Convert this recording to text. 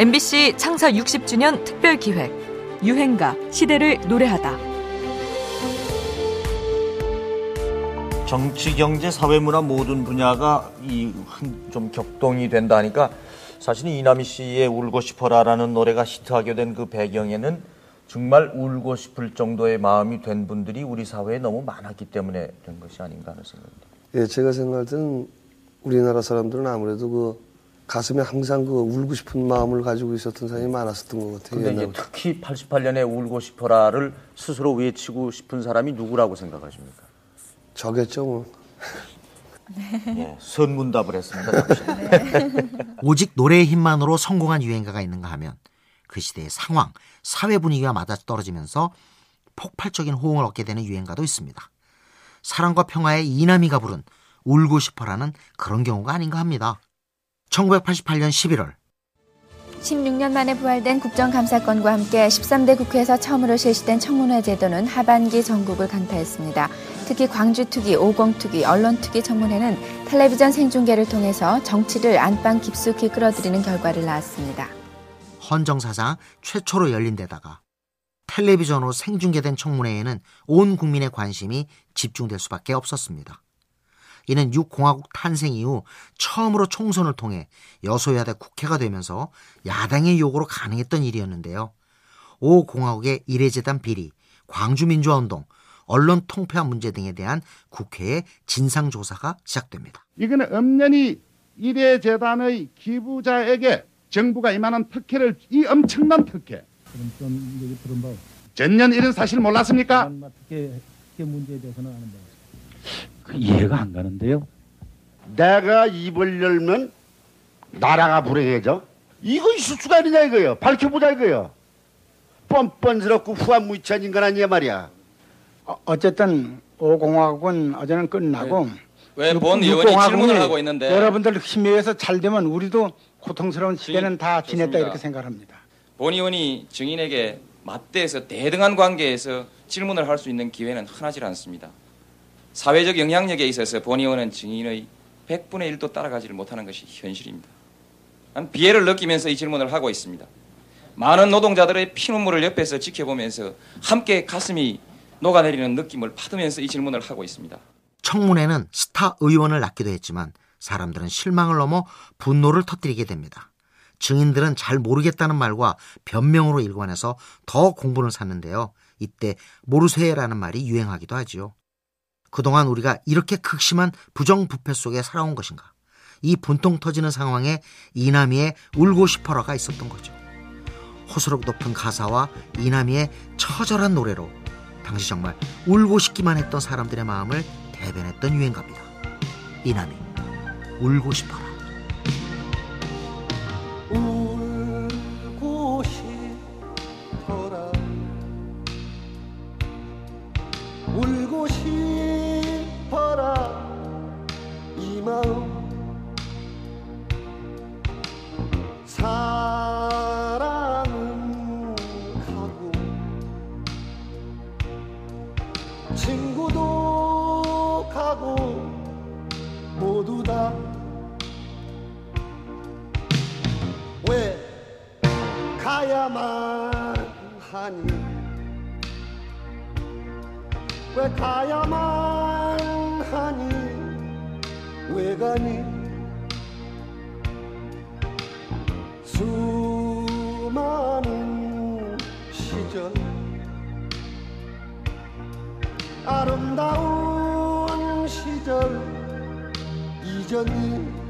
MBC 창사 60주년 특별 기획 유행가 시대를 노래하다. 정치, 경제, 사회, 문화 모든 분야가 이 좀 격동이 된다 하니까 사실은 이남희 씨의 울고 싶어라라는 노래가 히트하게 된 그 배경에는 정말 울고 싶을 정도의 마음이 된 분들이 우리 사회에 너무 많았기 때문에 된 것이 아닌가 하는 생각입니다. 예, 제가 생각할 때는 우리나라 사람들은 아무래도 그 가슴에 항상 그 울고 싶은 마음을 가지고 있었던 사람이 많았었던 것 같아요. 근데 이제 특히 88년에 울고 싶어라를 스스로 외치고 싶은 사람이 누구라고 생각하십니까? 저겠죠, 뭐. 예, 선문답을 했습니다. 잠시. 오직 노래의 힘만으로 성공한 유행가가 있는가 하면 그 시대의 상황, 사회 분위기가 맞아떨어지면서 폭발적인 호응을 얻게 되는 유행가도 있습니다. 사랑과 평화의 이남이가 부른 울고 싶어라는 그런 경우가 아닌가 합니다. 1988년 11월 16년 만에 부활된 국정감사건과 함께 13대 국회에서 처음으로 실시된 청문회 제도는 하반기 전국을 강타했습니다. 특히 광주특위, 오공특위, 언론특위 청문회는 텔레비전 생중계를 통해서 정치를 안방 깊숙이 끌어들이는 결과를 낳았습니다. 헌정사상 최초로 열린 데다가 텔레비전으로 생중계된 청문회에는 온 국민의 관심이 집중될 수밖에 없었습니다. 이는 6공화국 탄생 이후 처음으로 총선을 통해 여소야대 국회가 되면서 야당의 요구로 가능했던 일이었는데요. 5공화국의 이례재단 비리, 광주민주화운동, 언론 통폐합 문제 등에 대한 국회의 진상조사가 시작됩니다. 이거는 엄연히 이례재단의 기부자에게 정부가 이만한 특혜를 이 엄청난 특혜 그럼 좀 들은 바 전년 이런 사실 몰랐습니까? 만 특혜 특혜 문제에 대해서는 아는 바가 있습니다. 그 이해가 안 가는데요. 내가 입을 열면 나라가 불행해져? 이거 있을 수가 있느냐 이거요. 밝혀보자 이거요. 뻔뻔스럽고 후한무치한 인간 아니야 말이야. 어, 어쨌든 5공화국은 어제는 끝나고 왜 육- 본 의원이 질문을 하고 있는데 여러분들 힘에 의해서 잘 되면 우리도 고통스러운 시대는 다 지냈다 좋습니다. 이렇게 생각합니다. 본 의원이 증인에게 맞대해서 대등한 관계에서 질문을 할 수 있는 기회는 흔하지 않습니다. 사회적 영향력에 있어서 본 의원은 증인의 100분의 1도 따라가지를 못하는 것이 현실입니다. 난 비애를 느끼면서 이 질문을 하고 있습니다. 많은 노동자들의 피눈물을 옆에서 지켜보면서 함께 가슴이 녹아내리는 느낌을 받으면서 이 질문을 하고 있습니다. 청문회는 스타 의원을 낳기도 했지만 사람들은 실망을 넘어 분노를 터뜨리게 됩니다. 증인들은 잘 모르겠다는 말과 변명으로 일관해서 더 공분을 샀는데요. 이때 모르쇠라는 말이 유행하기도 하지요. 그동안 우리가 이렇게 극심한 부정부패 속에 살아온 것인가? 이 분통 터지는 상황에 이남이의 울고 싶어라가 있었던 거죠. 호소력 높은 가사와 이남이의 처절한 노래로 당시 정말 울고 싶기만 했던 사람들의 마음을 대변했던 유행가입니다. 이남이 울고 싶어라. 울고 싶어라 울고 싶어라 가야만 하니. 왜 가야만 하니? 왜 가니? 수많은 시절 아름다운 시절 잊었니